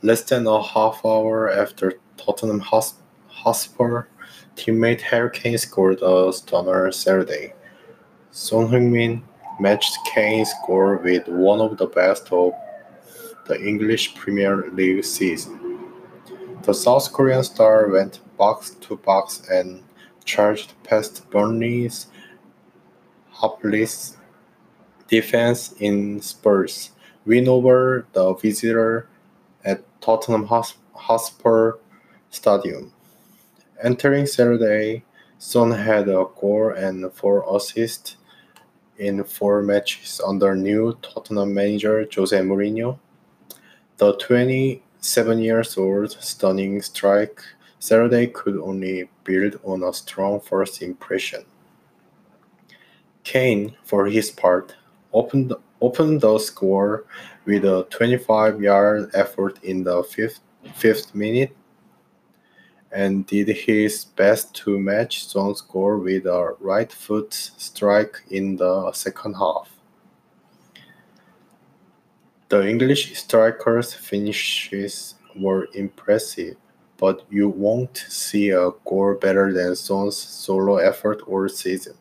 Less than a half hour after Tottenham Hotspur teammate Harry Kane scored a stunner Saturday, Son Heung-min matched Kane's score with one of the best of the English Premier League season. The South Korean star went box to box and charged past Burnley's hapless defense in Spurs' win over the visitor Tottenham Hotspur Stadium. Entering Saturday, Son had a goal and four assists in four matches under new Tottenham manager Jose Mourinho. The 27 years old stunning strike Saturday could only build on a strong first impression. Kane, for his part, opened opened the score with a 25-yard effort in the fifth, fifth minute and did his best to match Son's score with a right foot strike in the second half. The English striker's finishes were impressive, but you won't see a goal better than Son's solo effort all season.